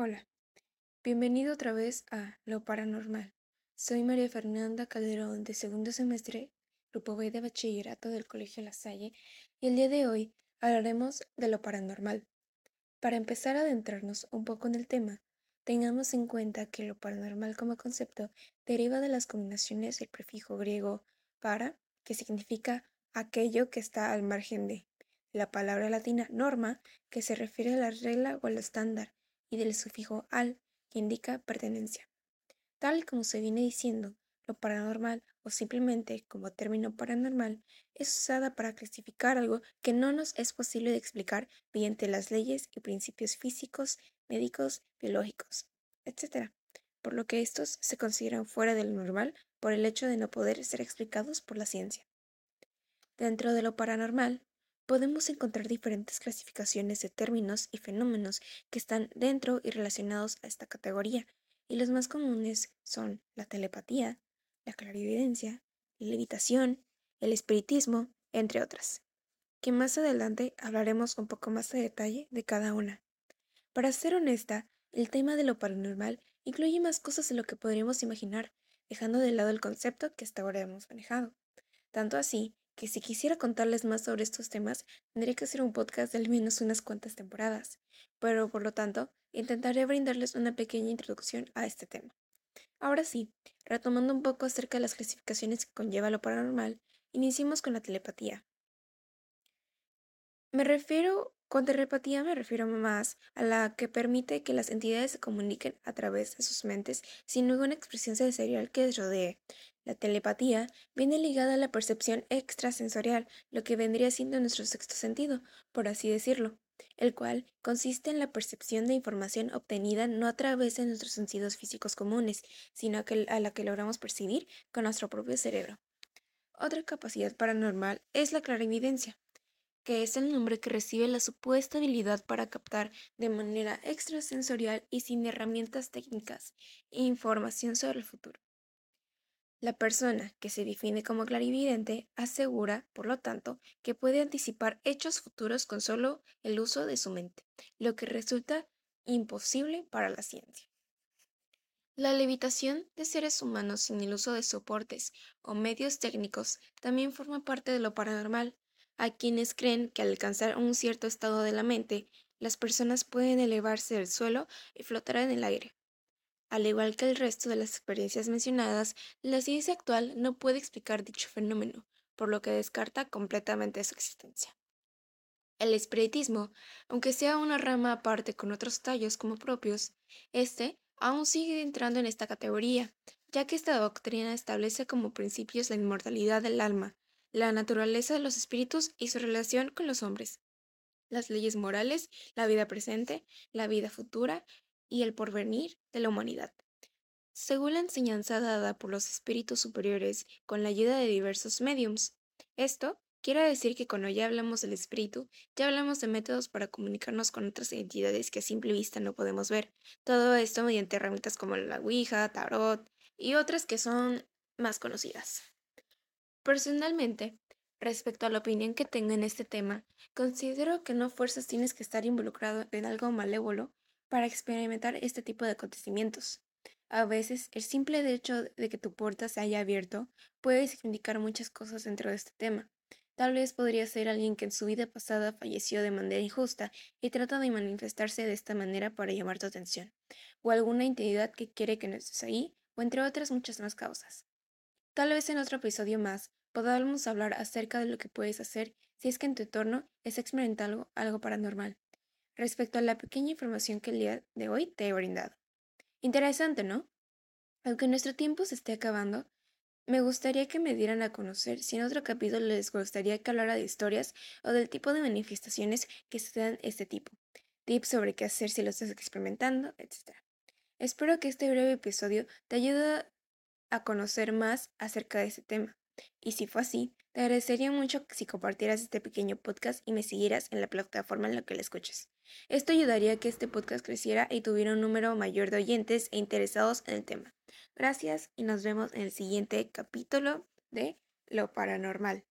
Hola, bienvenido otra vez a Lo Paranormal. Soy María Fernanda Calderón de segundo semestre, Grupo B de Bachillerato del Colegio La Salle, y el día de hoy hablaremos de lo paranormal. Para empezar a adentrarnos un poco en el tema, tengamos en cuenta que lo paranormal como concepto deriva de las combinaciones del prefijo griego para, que significa aquello que está al margen de, la palabra latina norma, que se refiere a la regla o al estándar, y del sufijo al, que indica pertenencia. Tal como se viene diciendo, lo paranormal o simplemente como término paranormal es usada para clasificar algo que no nos es posible de explicar mediante las leyes y principios físicos, médicos, biológicos, etc. Por lo que estos se consideran fuera de lo normal por el hecho de no poder ser explicados por la ciencia. Dentro de lo paranormal, podemos encontrar diferentes clasificaciones de términos y fenómenos que están dentro y relacionados a esta categoría, y los más comunes son la telepatía, la clarividencia, la levitación, el espiritismo, entre otras, que más adelante hablaremos un poco más de detalle de cada una. Para ser honesta, el tema de lo paranormal incluye más cosas de lo que podríamos imaginar, dejando de lado el concepto que hasta ahora hemos manejado. Tanto así que si quisiera contarles más sobre estos temas, tendría que hacer un podcast de al menos unas cuantas temporadas, pero por lo tanto, intentaré brindarles una pequeña introducción a este tema. Ahora sí, retomando un poco acerca de las clasificaciones que conlleva lo paranormal, iniciemos con la telepatía. Me refiero, con telepatía me refiero más a la que permite que las entidades se comuniquen a través de sus mentes sin ninguna expresión sensorial que les rodee, la telepatía viene ligada a la percepción extrasensorial, lo que vendría siendo nuestro sexto sentido, por así decirlo, el cual consiste en la percepción de información obtenida no a través de nuestros sentidos físicos comunes, sino a la que logramos percibir con nuestro propio cerebro. Otra capacidad paranormal es la clarividencia, que es el nombre que recibe la supuesta habilidad para captar de manera extrasensorial y sin herramientas técnicas información sobre el futuro. La persona que se define como clarividente asegura, por lo tanto, que puede anticipar hechos futuros con solo el uso de su mente, lo que resulta imposible para la ciencia. La levitación de seres humanos sin el uso de soportes o medios técnicos también forma parte de lo paranormal. Hay quienes creen que al alcanzar un cierto estado de la mente, las personas pueden elevarse del suelo y flotar en el aire. Al igual que el resto de las experiencias mencionadas, la ciencia actual no puede explicar dicho fenómeno, por lo que descarta completamente su existencia. El espiritismo, aunque sea una rama aparte con otros tallos como propios, este aún sigue entrando en esta categoría, ya que esta doctrina establece como principios la inmortalidad del alma, la naturaleza de los espíritus y su relación con los hombres, las leyes morales, la vida presente, la vida futura y el porvenir de la humanidad. Según la enseñanza dada por los espíritus superiores con la ayuda de diversos mediums, esto quiere decir que cuando ya hablamos del espíritu, ya hablamos de métodos para comunicarnos con otras entidades que a simple vista no podemos ver. Todo esto mediante herramientas como la Ouija, Tarot y otras que son más conocidas. Personalmente, respecto a la opinión que tengo en este tema, considero que no fuerzas tienes que estar involucrado en algo malévolo para experimentar este tipo de acontecimientos. A veces, el simple hecho de que tu puerta se haya abierto puede significar muchas cosas dentro de este tema. Tal vez podría ser alguien que en su vida pasada falleció de manera injusta y trata de manifestarse de esta manera para llamar tu atención, o alguna entidad que quiere que no estés ahí, o entre otras muchas más causas. Tal vez en otro episodio más podamos hablar acerca de lo que puedes hacer si es que en tu entorno es experimentando algo paranormal respecto a la pequeña información que el día de hoy te he brindado. Interesante, ¿no? Aunque nuestro tiempo se esté acabando, me gustaría que me dieran a conocer si en otro capítulo les gustaría que hablara de historias o del tipo de manifestaciones que se dan este tipo, tips sobre qué hacer si lo estás experimentando, etc. Espero que este breve episodio te ayude a conocer más acerca de este tema. Y si fue así, te agradecería mucho si compartieras este pequeño podcast y me siguieras en la plataforma en la que lo escuches. Esto ayudaría a que este podcast creciera y tuviera un número mayor de oyentes e interesados en el tema. Gracias y nos vemos en el siguiente capítulo de Lo Paranormal.